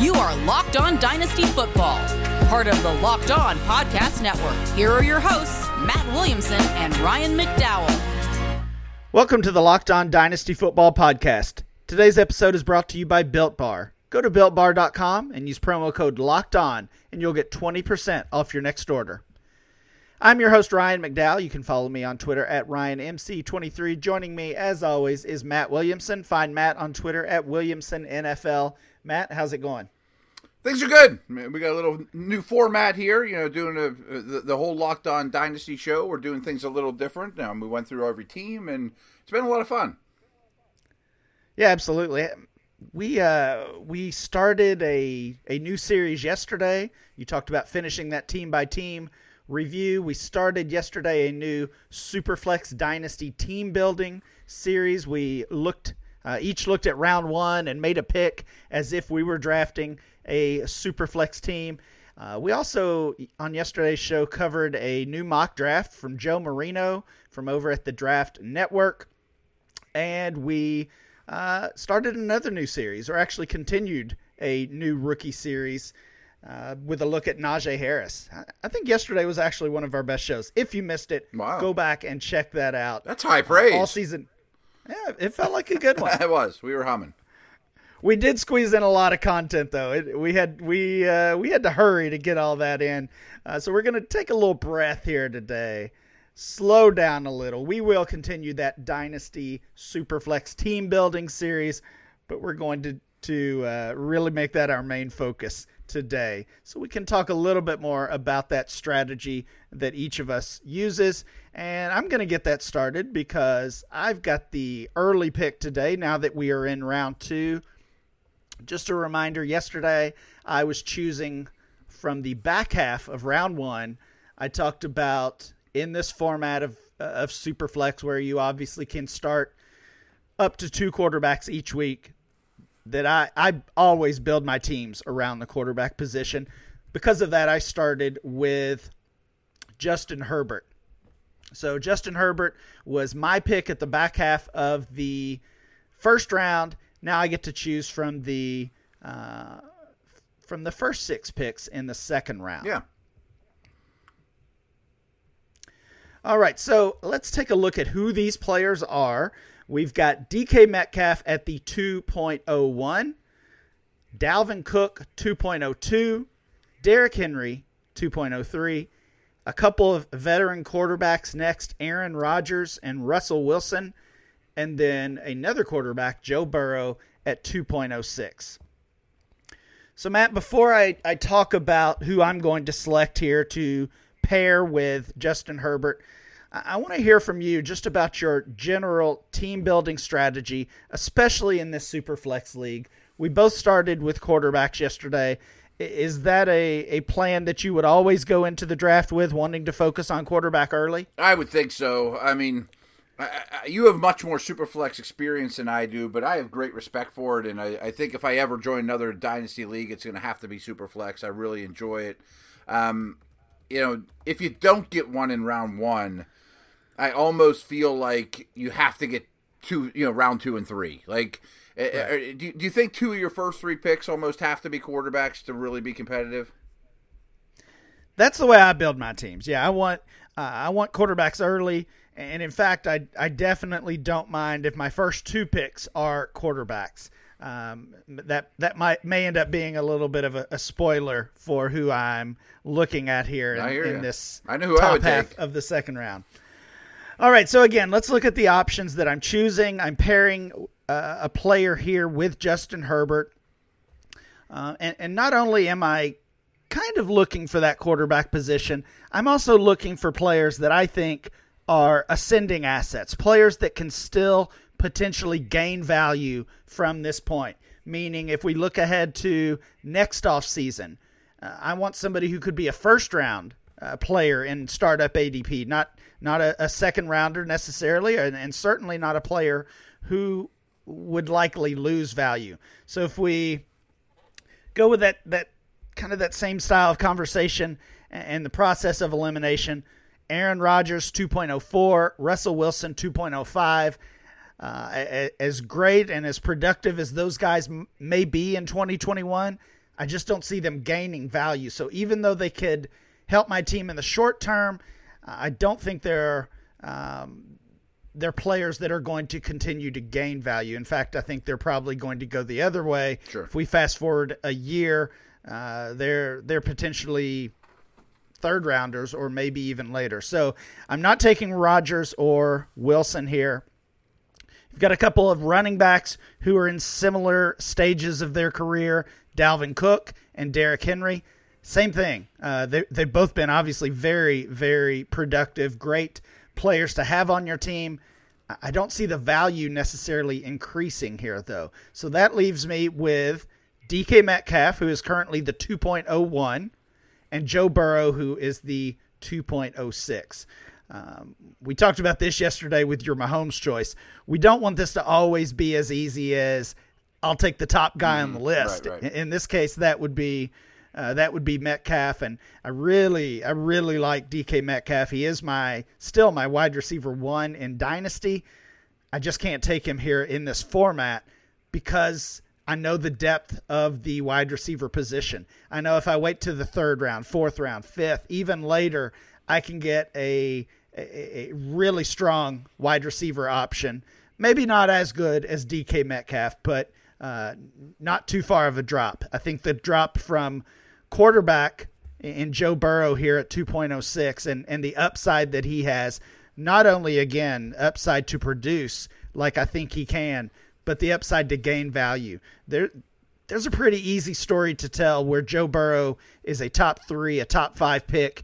You are Locked On Dynasty Football, part of the Locked On Podcast Network. Here are your hosts, Matt Williamson and Ryan McDowell. Welcome to the Locked On Dynasty Football Podcast. Today's episode is brought to you by Built Bar. Go to builtbar.com and use promo code Locked On, and you'll get 20% off your next order. I'm your host, Ryan McDowell. You can follow me on Twitter at RyanMC23. Joining me, as always, is Matt Williamson. Find Matt on Twitter at WilliamsonNFL. Matt, how's it going? Things are good. We got a little new format here, you know, doing a, the, the whole Locked On Dynasty show. We're doing things a little different. Um, we went through every team, and it's been a lot of fun. Yeah, absolutely. We uh, we started a a new series yesterday. You talked about finishing that team by team review. We started yesterday a new Superflex Dynasty team building series. We looked uh, each looked at round one and made a pick as if we were drafting a Superflex team. Uh, we also, on yesterday's show, covered a new mock draft from Joe Marino from over at the Draft Network. And we uh, started another new series, or actually continued a new rookie series uh, with a look at Najee Harris. I think yesterday was actually one of our best shows. If you missed it, wow. go back and check that out. That's high praise. All season. Yeah, it felt like a good one. it was. We were humming. We did squeeze in a lot of content though. It, we had we uh, we had to hurry to get all that in. Uh, so we're gonna take a little breath here today. Slow down a little. We will continue that Dynasty Superflex team building series, but we're going to to uh, really make that our main focus today. So we can talk a little bit more about that strategy that each of us uses. And I'm going to get that started because I've got the early pick today now that we are in round two. Just a reminder yesterday, I was choosing from the back half of round one. I talked about in this format of, uh, of Superflex, where you obviously can start up to two quarterbacks each week that I, I always build my teams around the quarterback position. Because of that, I started with Justin Herbert. So Justin Herbert was my pick at the back half of the first round. Now I get to choose from the uh, from the first six picks in the second round. Yeah. All right, so let's take a look at who these players are. We've got DK Metcalf at the 2.01, Dalvin Cook 2.02, Derrick Henry 2.03, a couple of veteran quarterbacks next, Aaron Rodgers and Russell Wilson, and then another quarterback, Joe Burrow, at 2.06. So, Matt, before I, I talk about who I'm going to select here to pair with Justin Herbert, I want to hear from you just about your general team building strategy, especially in this super flex league. We both started with quarterbacks yesterday. Is that a, a plan that you would always go into the draft with, wanting to focus on quarterback early? I would think so. I mean, I, I, you have much more super flex experience than I do, but I have great respect for it. And I, I think if I ever join another dynasty league, it's going to have to be super flex. I really enjoy it. Um, you know, if you don't get one in round one, I almost feel like you have to get two, you know, round two and three. Like, eh, eh, right. do, do you think two of your first three picks almost have to be quarterbacks to really be competitive? That's the way I build my teams. Yeah, I want uh, I want quarterbacks early, and in fact, I I definitely don't mind if my first two picks are quarterbacks. Um, that that might may end up being a little bit of a, a spoiler for who I'm looking at here in, in this I know who top I would half take. of the second round. All right, so again, let's look at the options that I'm choosing. I'm pairing uh, a player here with Justin Herbert. Uh, and, and not only am I kind of looking for that quarterback position, I'm also looking for players that I think are ascending assets, players that can still potentially gain value from this point. Meaning, if we look ahead to next off season, uh, I want somebody who could be a first round uh, player in startup ADP, not not a, a second rounder necessarily, and, and, certainly not a player who would likely lose value. So if we go with that that kind of that same style of conversation and the process of elimination, Aaron Rodgers 2.04, Russell Wilson 2.05. Uh, as great and as productive as those guys m- may be in 2021, I just don't see them gaining value. So even though they could help my team in the short term, I don't think they're um, they're players that are going to continue to gain value. In fact, I think they're probably going to go the other way. Sure. If we fast forward a year, uh, they're they're potentially third rounders or maybe even later. So I'm not taking Rodgers or Wilson here. You've got a couple of running backs who are in similar stages of their career Dalvin Cook and Derrick Henry. Same thing. Uh, they, they've both been obviously very, very productive, great players to have on your team. I don't see the value necessarily increasing here, though. So that leaves me with DK Metcalf, who is currently the 2.01, and Joe Burrow, who is the 2.06. Um, we talked about this yesterday with your Mahomes choice. We don't want this to always be as easy as I'll take the top guy on the list. right, right. In this case, that would be uh, that would be Metcalf, and I really, I really like DK Metcalf. He is my still my wide receiver one in Dynasty. I just can't take him here in this format because I know the depth of the wide receiver position. I know if I wait to the third round, fourth round, fifth, even later, I can get a a, a really strong wide receiver option. Maybe not as good as DK Metcalf, but uh, not too far of a drop. I think the drop from quarterback in Joe Burrow here at 2.06 and, and the upside that he has, not only again, upside to produce like I think he can, but the upside to gain value. There, there's a pretty easy story to tell where Joe Burrow is a top three, a top five pick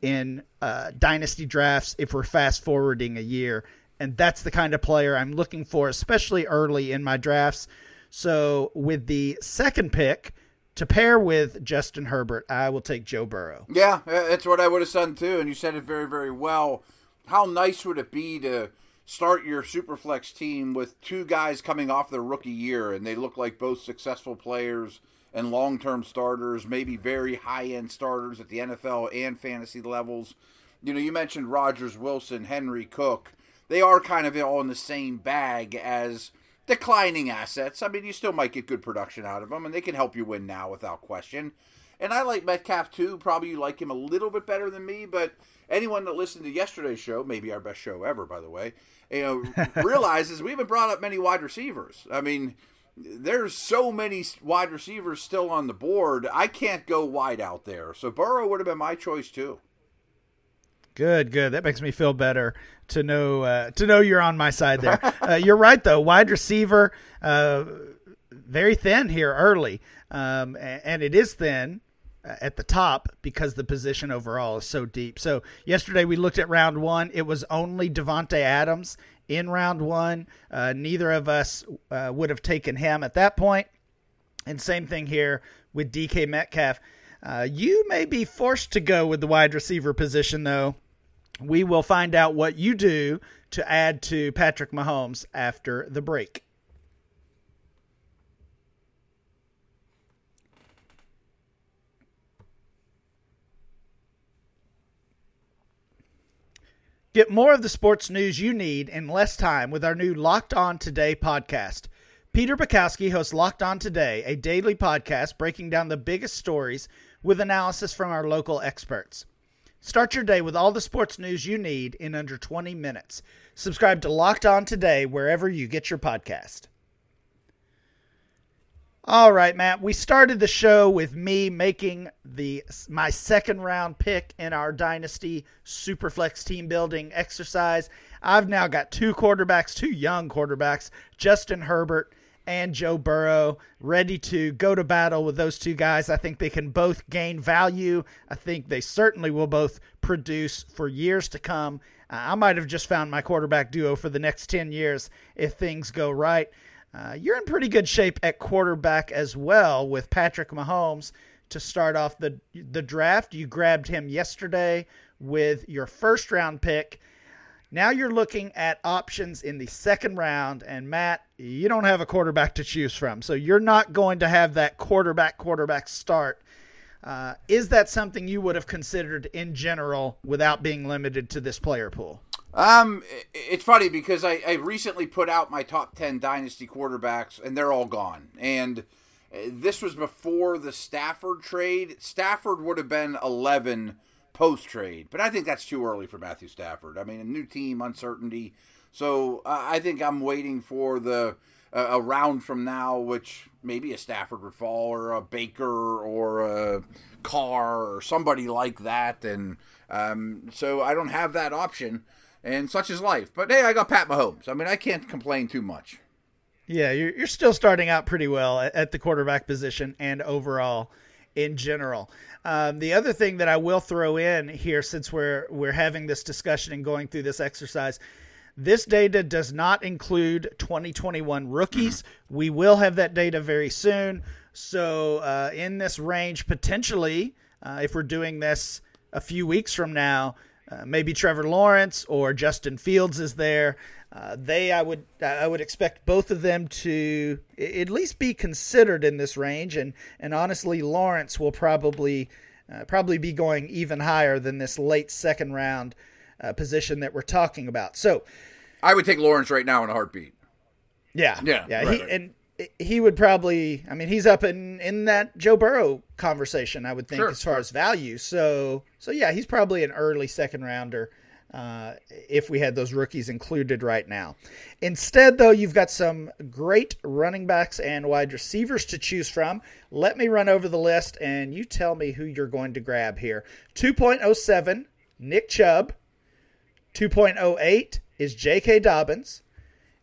in uh, dynasty drafts if we're fast forwarding a year. And that's the kind of player I'm looking for, especially early in my drafts. So with the second pick to pair with Justin Herbert, I will take Joe Burrow. Yeah, that's what I would have done too, and you said it very, very well. How nice would it be to start your Superflex team with two guys coming off their rookie year, and they look like both successful players and long-term starters, maybe very high-end starters at the NFL and fantasy levels. You know, you mentioned Rodgers, Wilson, Henry, Cook. They are kind of all in the same bag as declining assets. I mean, you still might get good production out of them, and they can help you win now without question. And I like Metcalf too. Probably you like him a little bit better than me, but anyone that listened to yesterday's show, maybe our best show ever, by the way, you know, realizes we haven't brought up many wide receivers. I mean, there's so many wide receivers still on the board. I can't go wide out there. So Burrow would have been my choice too. Good, good. That makes me feel better to know uh, to know you're on my side there. uh, you're right though. Wide receiver, uh, very thin here early, um, and it is thin uh, at the top because the position overall is so deep. So yesterday we looked at round one. It was only Davante Adams in round one. Uh, neither of us uh, would have taken him at that point. And same thing here with DK Metcalf. You may be forced to go with the wide receiver position, though. We will find out what you do to add to Patrick Mahomes after the break. Get more of the sports news you need in less time with our new Locked On Today podcast. Peter Bukowski hosts Locked On Today, a daily podcast breaking down the biggest stories with analysis from our local experts. Start your day with all the sports news you need in under 20 minutes. Subscribe to Locked On Today wherever you get your podcast. All right, Matt. We started the show with me making the my second round pick in our dynasty superflex team building exercise. I've now got two quarterbacks, two young quarterbacks, Justin Herbert and Joe Burrow, ready to go to battle with those two guys. I think they can both gain value. I think they certainly will both produce for years to come. Uh, I might have just found my quarterback duo for the next 10 years if things go right. Uh, you're in pretty good shape at quarterback as well with Patrick Mahomes to start off the the draft. You grabbed him yesterday with your first round pick. Now you're looking at options in the second round, and Matt, you don't have a quarterback to choose from, so you're not going to have that quarterback quarterback start. Uh, is that something you would have considered in general without being limited to this player pool? Um, it's funny because I, I recently put out my top ten dynasty quarterbacks, and they're all gone. And This was before the Stafford trade. Stafford would have been 11 post trade, but I think that's too early for Matthew Stafford. I mean, a new team, uncertainty. So uh, I think I'm waiting for the uh, a round from now, which maybe a Stafford would fall, or a Baker, or a Carr, or somebody like that. And um, so I don't have that option, and such is life. But hey, I got Pat Mahomes. I mean, I can't complain too much. Yeah, you're, you're still starting out pretty well at the quarterback position and overall in general. Um, the other thing that I will throw in here, since we're we're having this discussion and going through this exercise, this data does not include 2021 rookies. Mm-hmm. We will have that data very soon. So uh, in this range, potentially, uh, if we're doing this a few weeks from now, uh, maybe Trevor Lawrence or Justin Fields is there. Uh, they, I would, I would expect both of them to at least be considered in this range, and and honestly, Lawrence will probably, uh, probably be going even higher than this late second round uh, position that we're talking about. So, I would take Lawrence right now in a heartbeat. Yeah, yeah, yeah. Right, he, right. And he would probably. I mean, he's up in in that Joe Burrow conversation. I would think Sure, as far sure. as value. So so yeah, he's probably an early second rounder. Uh, if we had those rookies included right now. Instead, though, you've got some great running backs and wide receivers to choose from. Let me run over the list and you tell me who you're going to grab here. 2.07, Nick Chubb. 2.08 is J.K. Dobbins.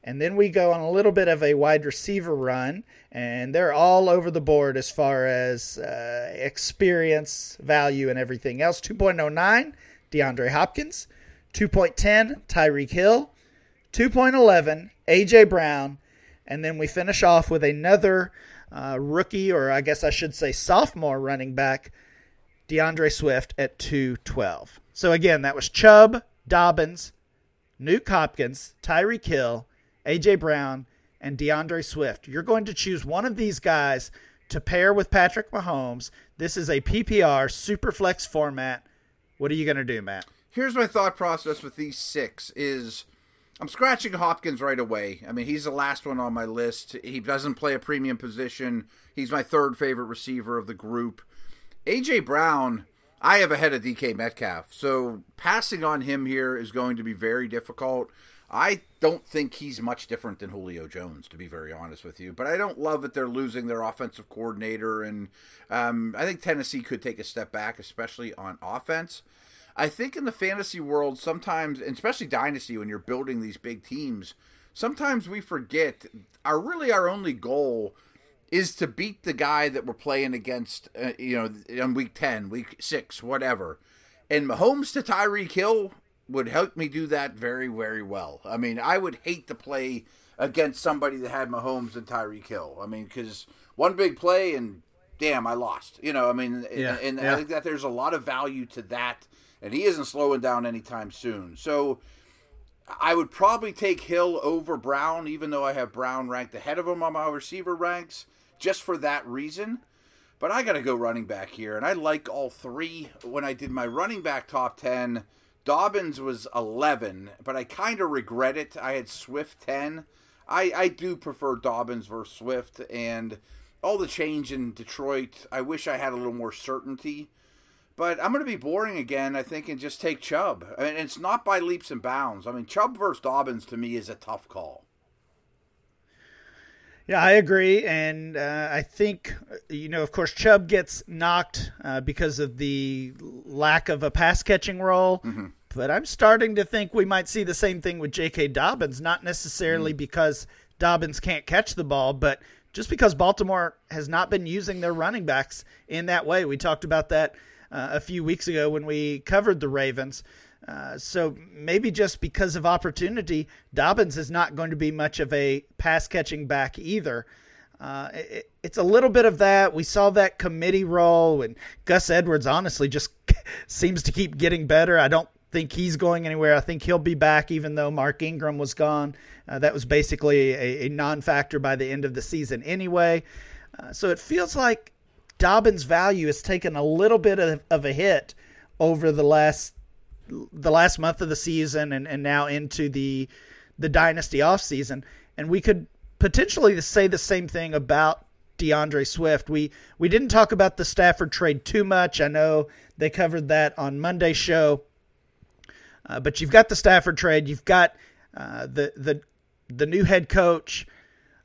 And then we go on a little bit of a wide receiver run, and they're all over the board as far as uh, experience, value, and everything else. 2.09, DeAndre Hopkins. 2.10, Tyreek Hill. 2.11, A.J. Brown. And then we finish off with another uh, rookie, or I guess I should say sophomore running back, D'Andre Swift at 212. So again, that was Chubb, Dobbins, Nuke Hopkins, Tyreek Hill, AJ Brown, and D'Andre Swift. You're going to choose one of these guys to pair with Patrick Mahomes. This is a PPR superflex format. What are you going to do, Matt? Here's my thought process with these six is I'm scratching Hopkins right away. I mean, he's the last one on my list. He doesn't play a premium position. He's my third favorite receiver of the group. AJ Brown, I have ahead of DK Metcalf. So passing on him here is going to be very difficult. I don't think he's much different than Julio Jones, to be very honest with you. But I don't love that they're losing their offensive coordinator, and um, I think Tennessee could take a step back, especially on offense. I think in the fantasy world, sometimes, especially dynasty, when you're building these big teams, sometimes we forget our really our only goal is to beat the guy that we're playing against, uh, you know, in week 10, week 6, whatever. And Mahomes to Tyreek Hill would help me do that very, very well. I mean, I would hate to play against somebody that had Mahomes and Tyreek Hill. I mean, because one big play and damn, I lost. You know, I mean, Yeah, and yeah. I think that there's a lot of value to that, and he isn't slowing down anytime soon. So I would probably take Hill over Brown, even though I have Brown ranked ahead of him on my receiver ranks, just for that reason. But I got to go running back here, and I like all three. When I did my running back top 10, Dobbins was 11, but I kind of regret it. I had Swift 10. I, I do prefer Dobbins versus Swift, and all the change in Detroit, I wish I had a little more certainty. But I'm going to be boring again, I think, and just take Chubb. I mean, it's not by leaps and bounds. I mean, Chubb versus Dobbins to me is a tough call. Yeah, I agree, and uh, I think you know, of course, Chubb gets knocked uh, because of the lack of a pass catching role. But I'm starting to think we might see the same thing with J.K. Dobbins, not necessarily because Dobbins can't catch the ball, but just because Baltimore has not been using their running backs in that way. We talked about that uh, a few weeks ago when we covered the Ravens. Uh, so maybe just because of opportunity, Dobbins is not going to be much of a pass catching back either. Uh, it, it's a little bit of that. We saw that committee role, and Gus Edwards honestly just seems to keep getting better. I don't think he's going anywhere. I think he'll be back, even though Mark Ingram was gone. Uh, that was basically a, a non factor by the end of the season anyway. Uh, so it feels like Dobbins' value has taken a little bit of, of a hit over the last the last month of the season and, and now into the the dynasty offseason. And we could potentially say the same thing about D'Andre Swift. We we didn't talk about the Stafford trade too much. I know they covered that on Monday's show, uh, but you've got the Stafford trade. You've got uh, the the the new head coach.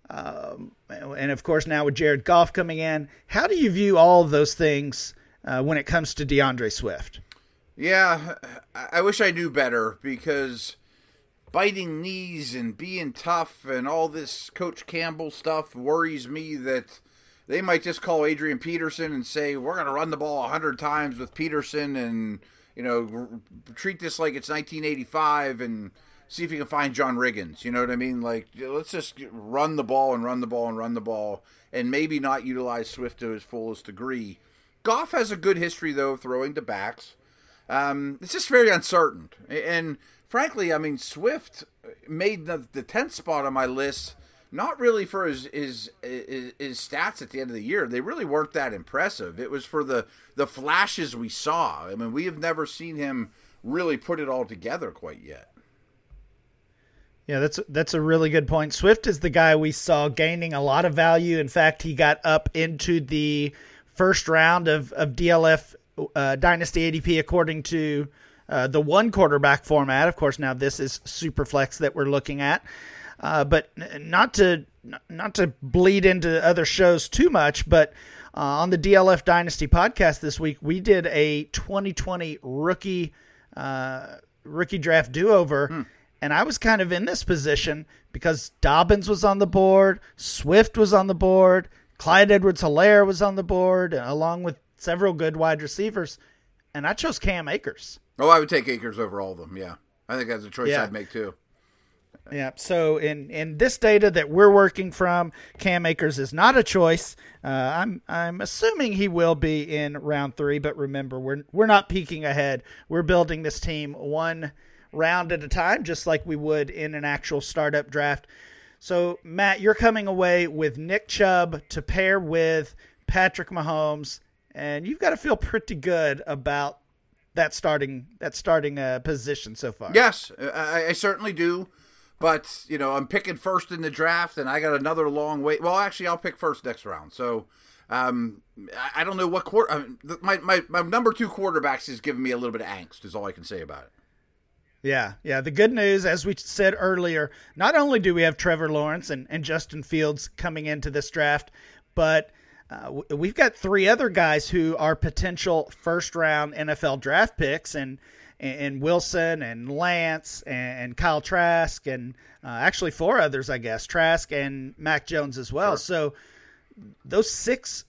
Um, and of course, now with Jared Goff coming in, how do you view all of those things uh, when it comes to D'Andre Swift? Yeah, I wish I knew better because biting knees and being tough and all this Coach Campbell stuff worries me that they might just call Adrian Peterson and say we're going to run the ball a hundred times with Peterson and you know treat this like it's 1985 and see if you can find John Riggins. You know what I mean? Like, let's just run the ball and run the ball and run the ball, and maybe not utilize Swift to his fullest degree. Goff has a good history though of throwing to backs. Um, it's just very uncertain, and frankly, I mean, Swift made the, the tenth spot on my list. Not really for his, his his his stats at the end of the year. They really weren't that impressive. It was for the the flashes we saw. I mean, we have never seen him really put it all together quite yet. Yeah, that's that's a really good point. Swift is the guy we saw gaining a lot of value. In fact, he got up into the first round of of DLF uh, Dynasty ADP according to uh, the one quarterback format. Of course, now this is Superflex that we're looking at, uh, but not to not to bleed into other shows too much, but. Uh, on the DLF Dynasty podcast this week, we did a 2020 rookie uh, rookie draft do over, hmm and I was kind of in this position because Dobbins was on the board, Swift was on the board, Clyde Edwards Helaire was on the board, along with several good wide receivers. And I chose Cam Akers. Oh, I would take Akers over all of them. Yeah. I think that's a choice yeah. I'd make too. Yeah. So in in this data that we're working from, Cam Akers is not a choice. Uh, I'm I'm assuming he will be in round three, but remember we're we're not peeking ahead. We're building this team one round at a time, just like we would in an actual startup draft. So, Matt, you're coming away with Nick Chubb to pair with Patrick Mahomes, and you've got to feel pretty good about that starting that starting uh, position so far. Yes, I, I certainly do. But you know, I'm picking first in the draft, and I got another long wait. Well, actually, I'll pick first next round. So um, I don't know what quarter. I mean, my, my my number two quarterbacks is giving me a little bit of angst. Is all I can say about it. Yeah, yeah. The good news, as we said earlier, not only do we have Trevor Lawrence and, and Justin Fields coming into this draft, but uh, we've got three other guys who are potential first round NFL draft picks, and and Wilson and Lance and, Kyle Trask, and uh, actually four others, I guess, Trask and Mac Jones as well. Sure. So those six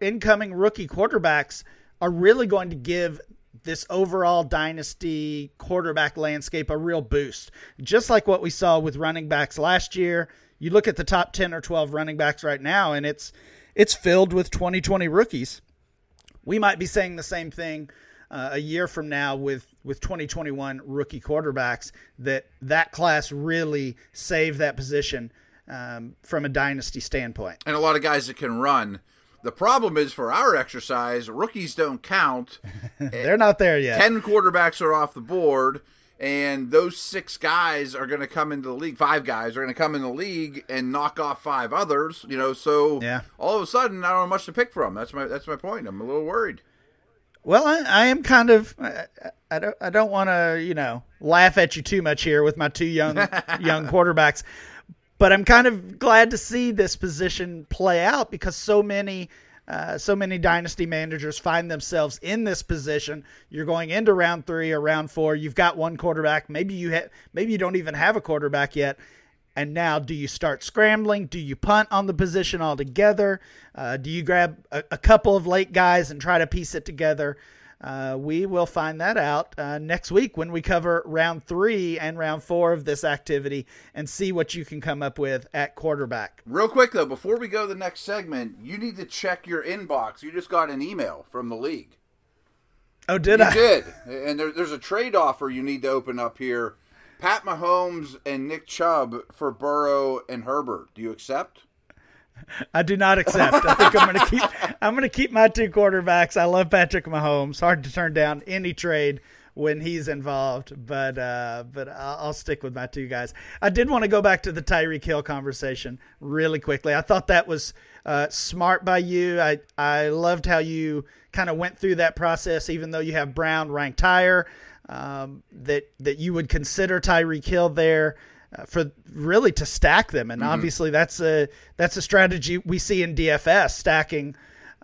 incoming rookie quarterbacks are really going to give this overall dynasty quarterback landscape a real boost. Just like what we saw with running backs last year. You look at the top 10 or 12 running backs right now and it's it's filled with 2020 rookies. We might be saying the same thing uh, a year from now with with 2021 rookie quarterbacks that that class really saved that position um, from a dynasty standpoint. And a lot of guys that can run the problem is for our exercise, rookies don't count. They're not there yet. 10 quarterbacks are off the board, and those six guys are going to come into the league. Five guys are going to come in the league and knock off five others, you know, so yeah. all of a sudden I don't have much to pick from. That's my that's my point. I'm a little worried. Well, I, I am kind of I, I don't I don't want to, you know, laugh at you too much here with my two young young quarterbacks. But I'm kind of glad to see this position play out because so many. Uh, so many dynasty managers find themselves in this position. You're going into round three or round four. You've got one quarterback. Maybe you ha- maybe you don't even have a quarterback yet. And now, do you start scrambling? Do you punt on the position altogether? Uh, do you grab a, a, couple of late guys and try to piece it together? Uh, we will find that out uh, next week when we cover round three and round four of this activity and see what you can come up with at quarterback. Real quick, though, before we go to the next segment, you need to check your inbox. You just got an email from the league. Oh, did you I? did. And there, there's a trade offer you need to open up here. Pat Mahomes and Nick Chubb for Burrow and Herbert. Do you accept? I do not accept. I think I'm going to keep. I'm going to keep my two quarterbacks. I love Patrick Mahomes. Hard to turn down any trade when he's involved. But uh, but I'll, stick with my two guys. I did want to go back to the Tyreek Hill conversation really quickly. I thought that was uh, smart by you. I I loved how you kind of went through that process, even though you have Brown ranked higher. Um, that that you would consider Tyreek Hill there. Uh, for really to stack them, and mm-hmm. obviously that's a that's a strategy we see in DFS stacking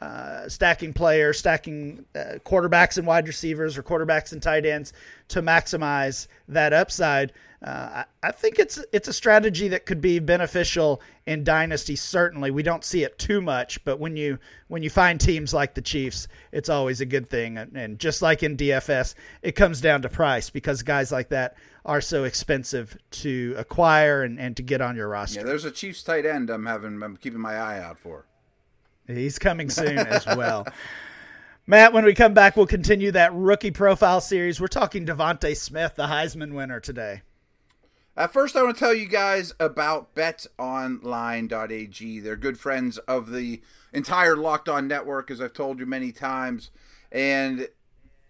uh, stacking players, stacking uh, quarterbacks and wide receivers or quarterbacks and tight ends to maximize that upside. Uh, I, I, think it's it's a strategy that could be beneficial in dynasty. Certainly, we don't see it too much, but when you when you find teams like the Chiefs, it's always a good thing. And, and just like in DFS, it comes down to price because guys like that are so expensive to acquire and, and to get on your roster. Yeah, there's a Chiefs tight end I'm having I'm keeping my eye out for. He's coming soon as well. Matt, when we come back, we'll continue that rookie profile series. We're talking DeVonta Smith, the Heisman winner today. At first, I want to tell you guys about betonline.ag. They're good friends of the entire Locked On network, as I've told you many times. And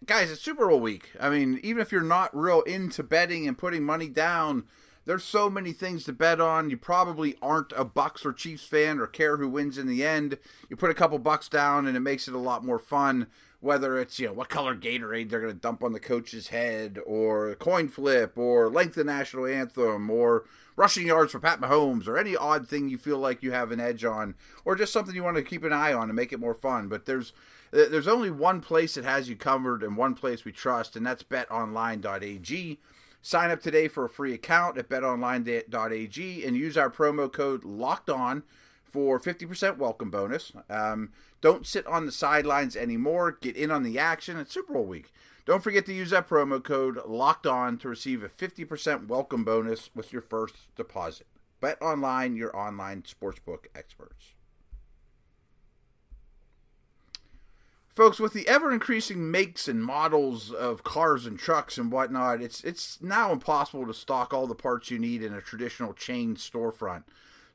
guys, it's Super Bowl week. I mean, even if you're not real into betting and putting money down, there's so many things to bet on. You probably aren't a Bucks or Chiefs fan or care who wins in the end. You put a couple bucks down and it makes it a lot more fun. Whether it's you know what color Gatorade they're going to dump on the coach's head, or coin flip, or length of national anthem, or rushing yards for Pat Mahomes, or any odd thing you feel like you have an edge on, or just something you want to keep an eye on and make it more fun. But there's there's only one place that has you covered and one place we trust, and that's BetOnline.ag. Sign up today for a free account at betonline.ag and use our promo code locked on for 50% welcome bonus. Um, don't sit on the sidelines anymore. Get in on the action. It's Super Bowl week. Don't forget to use that promo code locked on to receive a 50% welcome bonus with your first deposit. Bet online, your online sportsbook experts. folks with the ever increasing makes and models of cars and trucks and whatnot it's it's now impossible to stock all the parts you need in a traditional chain storefront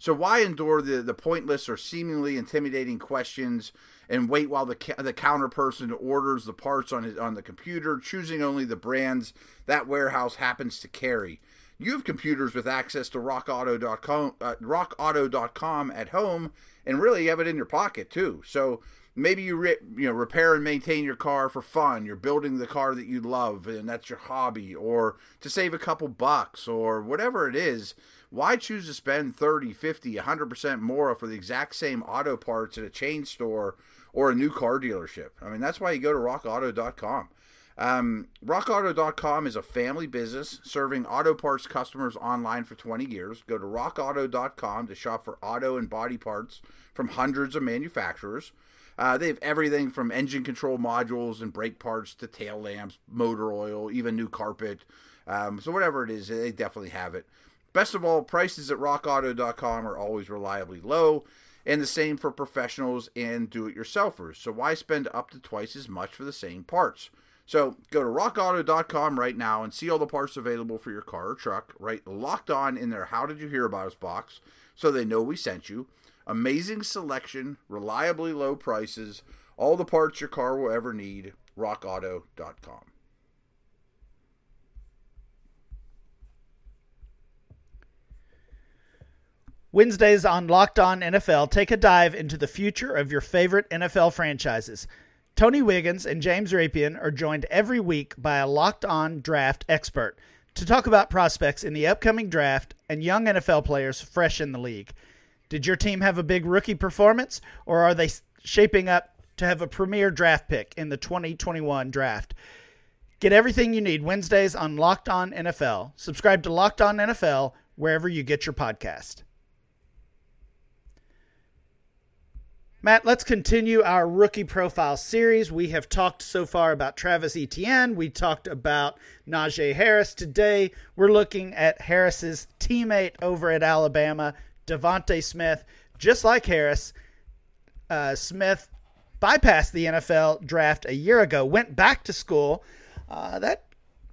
so why endure the, the pointless or seemingly intimidating questions and wait while the the counter person orders the parts on his, on the computer choosing only the brands that warehouse happens to carry? You have computers with access to rockauto.com uh, rockauto.com at home and really you have it in your pocket too. So maybe you re- you know repair and maintain your car for fun. You're building the car that you love and that's your hobby or to save a couple bucks or whatever it is why choose to spend 30 50 100% more for the exact same auto parts at a chain store or a new car dealership i mean that's why you go to rockauto.com um, RockAuto.com is a family business serving auto parts customers online for 20 years. Go to RockAuto.com to shop for auto and body parts from hundreds of manufacturers. Uh, they have everything from engine control modules and brake parts to tail lamps, motor oil, even new carpet. Um, so whatever it is, they definitely have it. Best of all, prices at rockauto.com are always reliably low, and the same for professionals and do-it-yourselfers. So why spend up to twice as much for the same parts? So go to rockauto.com right now and see all the parts available for your car or truck. Right, locked on in their "How did you hear about us?" box, so they know we sent you. Amazing selection, reliably low prices, all the parts your car will ever need. RockAuto.com. Wednesdays on Locked On NFL take a dive into the future of your favorite NFL franchises. Tony Wiggins and James Rapien are joined every week by a Locked On draft expert to talk about prospects in the upcoming draft and young NFL players fresh in the league. Did your team have a big rookie performance, or are they shaping up to have a premier draft pick in the 2021 draft? Get everything you need Wednesdays on Locked On NFL. Subscribe to Locked On NFL wherever you get your podcast. Matt, let's continue our rookie profile series. We have talked so far about Travis Etienne. We talked about Najee Harris. Today, we're looking at Harris's teammate over at Alabama, DeVonta Smith, just like Harris, uh, Smith bypassed the NFL draft a year ago, went back to school. Uh, that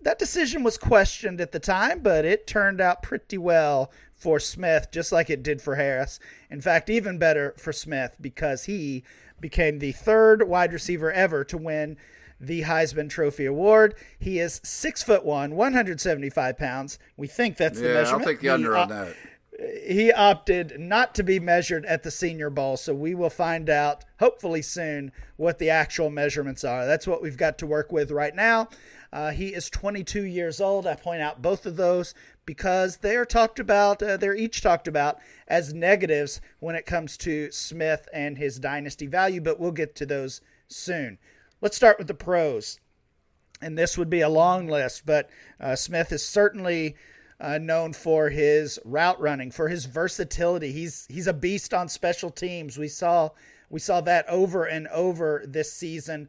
that decision was questioned at the time, but it turned out pretty well for Smith, just like it did for Harris. In fact, even better for Smith because he became the third wide receiver ever to win the Heisman Trophy Award. He is six foot one, 175 pounds. We think that's the Yeah, measurement. I'll take the under uh, on that. he opted not to be measured at the Senior Bowl, so we will find out hopefully soon what the actual measurements are. That's what we've got to work with right now. Uh, he is 22 years old. I point out both of those because they are talked about. Uh, they're each talked about as negatives when it comes to Smith and his dynasty value, but we'll get to those soon. Let's start with the pros and this would be a long list, but uh, Smith is certainly uh, known for his route running, for his versatility. He's he's a beast on special teams. We saw we saw that over and over this season.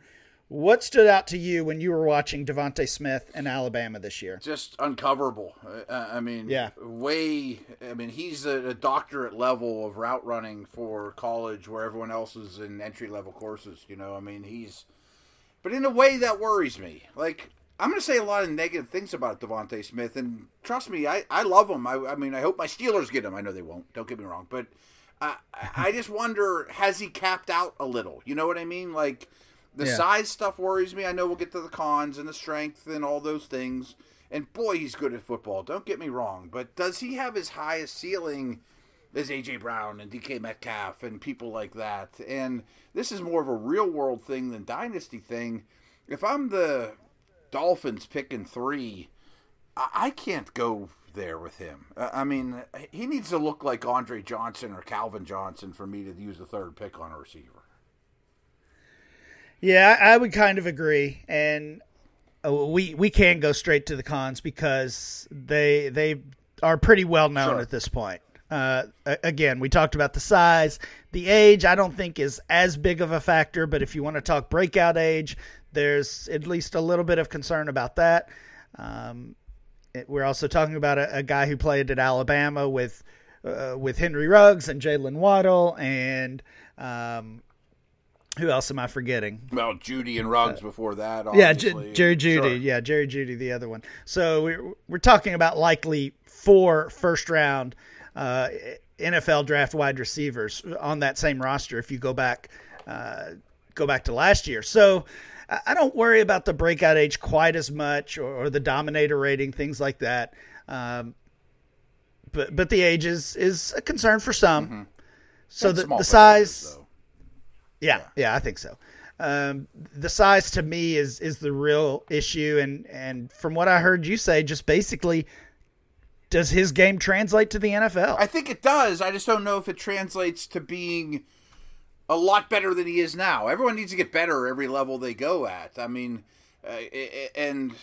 What stood out to you when you were watching DeVonta Smith in Alabama this year? just uncoverable. I mean, Yeah. way. I mean, he's a, a doctorate level of route running for college, where everyone else is in entry level courses. You know, I mean, he's. But in a way that worries me. Like I'm going to say a lot of negative things about DeVonta Smith, and trust me, I, I love him. I, I mean, I hope my Steelers get him. I know they won't. Don't get me wrong, but I I just wonder has he capped out a little? You know what I mean? Like the Yeah. size stuff worries me. I know we'll get to the cons and the strength and all those things. And boy, he's good at football. Don't get me wrong, but does he have as high a ceiling as AJ Brown and DK Metcalf and people like that? And this is more of a real world thing than dynasty thing. If I'm the Dolphins picking three, I, I can't go there with him. Uh, I mean, he needs to look like Andre Johnson or Calvin Johnson for me to use the third pick on a receiver. Yeah, I would kind of agree, and uh, we we can go straight to the cons because they they are pretty well known Sure. at this point. Uh, again, we talked about the size, the age. I don't think is as big of a factor, but if you want to talk breakout age, there's at least a little bit of concern about that. Um, it- we're also talking about a, a guy who played at Alabama with uh, with Henry Ruggs and Jaylen Waddle and um, who else am I forgetting? Well, Jeudy and Ruggs before that. Yeah, J- Jerry Jeudy. Sure. Yeah, Jerry Jeudy, the other one. So we're we're talking about likely four first round uh, NFL draft wide receivers on that same roster. If you go back, uh, go back to last year. So I don't worry about the breakout age quite as much, or, or the dominator rating, things like that. Um, but but the age is is a concern for some. So the the size. though. Yeah, yeah, I think so. Um, the size to me is is the real issue, and and from what I heard you say, just basically, does his game translate to the NFL? I think it does. I just don't know if it translates to being a lot better than he is now. Everyone needs to get better every level they go at. I mean, uh, and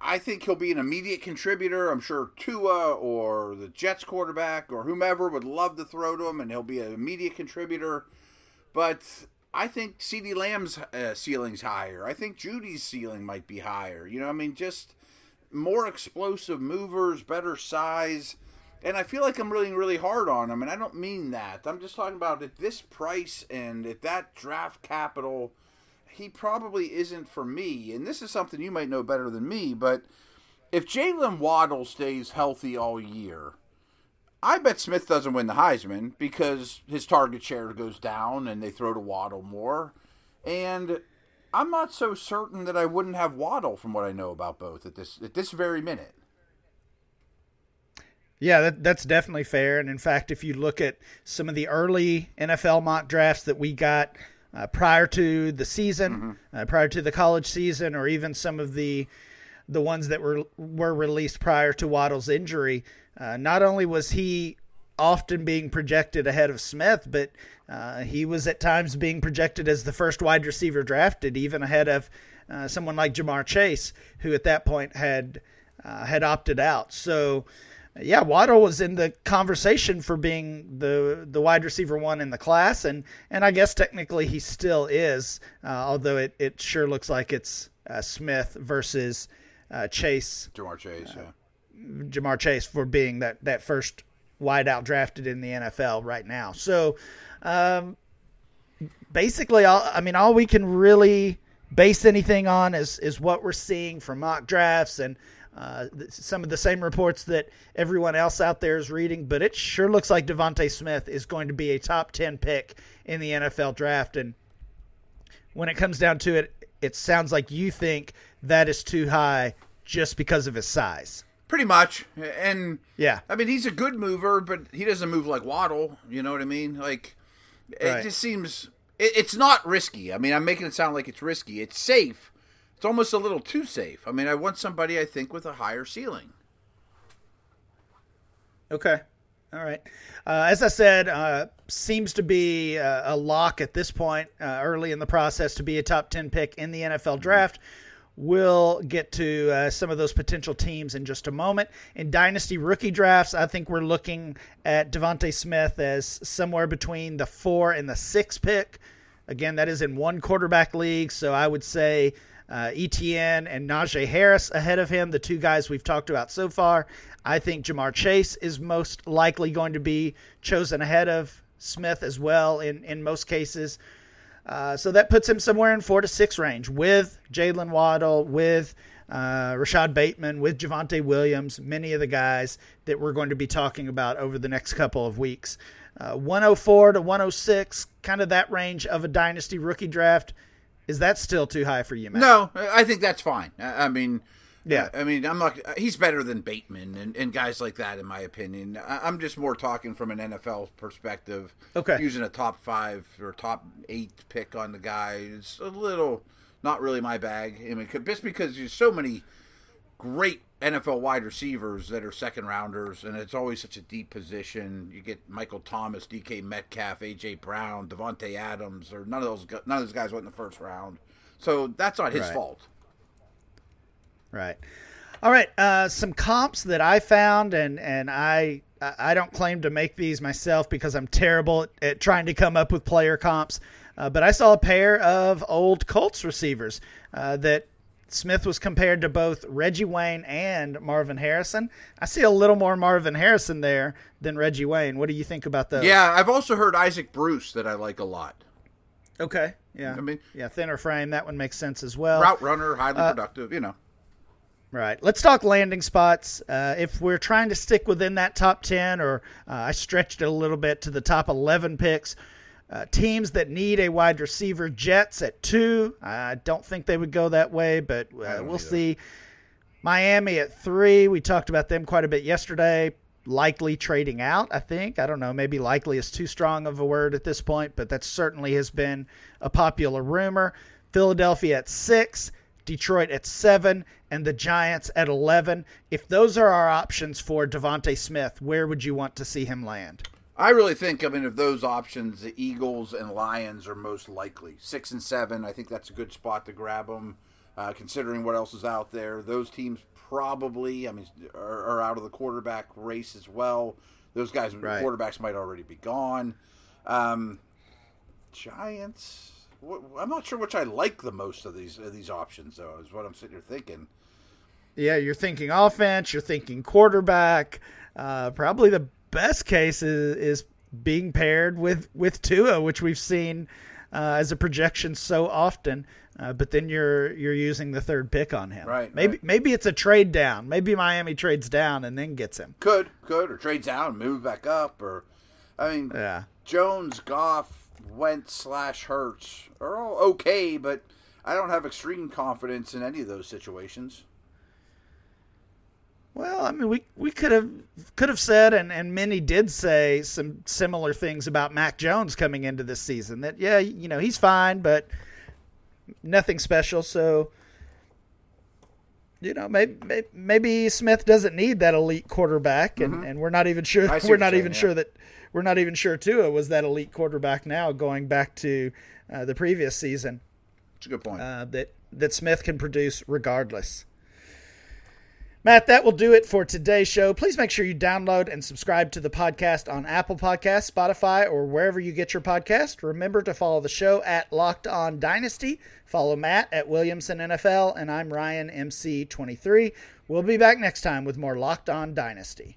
I think he'll be an immediate contributor. I'm sure Tua or the Jets quarterback or whomever would love to throw to him, and he'll be an immediate contributor. But I think CeeDee Lamb's uh, ceiling's higher. I think Jeudy's ceiling might be higher. You know, I mean, just more explosive movers, better size. And I feel like I'm really, really hard on him, and I don't mean that. I'm just talking about at this price and at that draft capital, he probably isn't for me. And this is something you might know better than me, but if Jaylen Waddle stays healthy all year, I bet Smith doesn't win the Heisman because his target share goes down and they throw to Waddle more. And I'm not so certain that I wouldn't have Waddle from what I know about both at this at this very minute. Yeah, that, that's definitely fair. And in fact, if you look at some of the early NFL mock drafts that we got uh, prior to the season, uh, prior to the college season, or even some of the the ones that were were released prior to Waddle's injury, uh, not only was he often being projected ahead of Smith, but uh, he was at times being projected as the first wide receiver drafted, even ahead of uh, someone like Ja'Marr Chase, who at that point had uh, had opted out. So, yeah, Waddle was in the conversation for being the the wide receiver one in the class, and and I guess technically he still is, uh, although it it sure looks like it's uh, Smith versus uh, Chase, Ja'Marr Chase, yeah. Ja'Marr Chase for being that that first wideout drafted in the NFL right now. So, um, basically, all I mean, all we can really base anything on is is what we're seeing from mock drafts and uh, some of the same reports that everyone else out there is reading. But it sure looks like DeVonta Smith is going to be a top ten pick in the NFL draft, and when it comes down to it, it sounds like you think that is too high just because of his size. Pretty much. And yeah, I mean, he's a good mover, but he doesn't move like Waddle. You know what I mean? Like, it right. just seems it, it's not risky. I mean, I'm making it sound like it's risky. It's safe. It's almost a little too safe. I mean, I want somebody I think with a higher ceiling. Okay. All right. Uh, as I said, uh, seems to be uh, a lock at this point, uh, early in the process, to be a top 10 pick in the NFL draft. We'll get to uh, some of those potential teams in just a moment. In dynasty rookie drafts, I think we're looking at DeVonta Smith as somewhere between the four and the six pick. Again, that is in one quarterback league, so I would say uh, Etienne and Najee Harris ahead of him, the two guys we've talked about so far. I think Ja'Marr Chase is most likely going to be chosen ahead of Smith as well in, in most cases. Uh, so that puts him somewhere in four to six range with Jaylen Waddle, with uh, Rashod Bateman, with Javonte Williams, many of the guys that we're going to be talking about over the next couple of weeks. Uh, 104 to 106, kind of that range of a dynasty rookie draft. Is that still too high for you, Matt? No, I think that's fine. I mean, yeah, I mean, I'm not. He's better than Bateman and, and guys like that, in my opinion. I'm just more talking from an NFL perspective. Okay, using a top five or top eight pick on the guy is a little not really my bag. I mean, just because there's so many great NFL wide receivers that are second rounders, and it's always such a deep position. You get Michael Thomas, DK Metcalf, AJ Brown, Davante Adams, or none of those none of those guys went in the first round. So that's not his right. fault. Right. All right. Uh, some comps that I found, and and I I don't claim to make these myself because I'm terrible at trying to come up with player comps. Uh, but I saw a pair of old Colts receivers uh, that Smith was compared to both Reggie Wayne and Marvin Harrison. I see a little more Marvin Harrison there than Reggie Wayne. What do you think about those? Yeah, I've also heard Isaac Bruce that I like a lot. Okay. Yeah. I mean, yeah, thinner frame. That one makes sense as well. Route runner, highly uh, productive. You know. Right. Let's talk landing spots. Uh, if we're trying to stick within that top 10, or uh, I stretched it a little bit to the top 11 picks, uh, teams that need a wide receiver, Jets at two. I don't think they would go that way, but uh, we'll see. Miami at three. We talked about them quite a bit yesterday. Likely trading out, I think. I don't know. Maybe likely is too strong of a word at this point, but that certainly has been a popular rumor. Philadelphia at six. Detroit at seven, and the Giants at 11. If those are our options for DeVonta Smith, where would you want to see him land? I really think, I mean, of those options, the Eagles and Lions are most likely. Six and seven, I think that's a good spot to grab them, uh, considering what else is out there. Those teams probably, I mean, are, are out of the quarterback race as well. Those guys, right. quarterbacks might already be gone. Um, Giants, I'm not sure which I like the most of these of these options, though. Is what I'm sitting here thinking. Yeah, you're thinking offense. You're thinking quarterback. Uh, probably the best case is, is being paired with with Tua, which we've seen uh, as a projection so often. Uh, but then you're you're using the third pick on him. Right. Maybe right. maybe it's a trade down. Maybe Miami trades down and then gets him. Could could or trades down, move back up, or I mean, yeah. Jones, Goff, Wentz slash Hurts are all okay, but I don't have extreme confidence in any of those situations. Well, I mean, we we could have could have said, and, and many did say some similar things about Mac Jones coming into this season. That yeah, you know, he's fine, but nothing special. So, you know, maybe maybe Smith doesn't need that elite quarterback, and, mm-hmm. and we're not even sure. We're not even saying, sure yeah. that we're not even sure Tua was that elite quarterback now, going back to uh, the previous season. It's a good point. Uh, that that Smith can produce regardless. Matt, that will do it for today's show. Please make sure you download and subscribe to the podcast on Apple Podcasts, Spotify, or wherever you get your podcast. Remember to follow the show at Locked On Dynasty. Follow Matt at Williamson NFL, and I'm Ryan MC23. We'll be back next time with more Locked On Dynasty.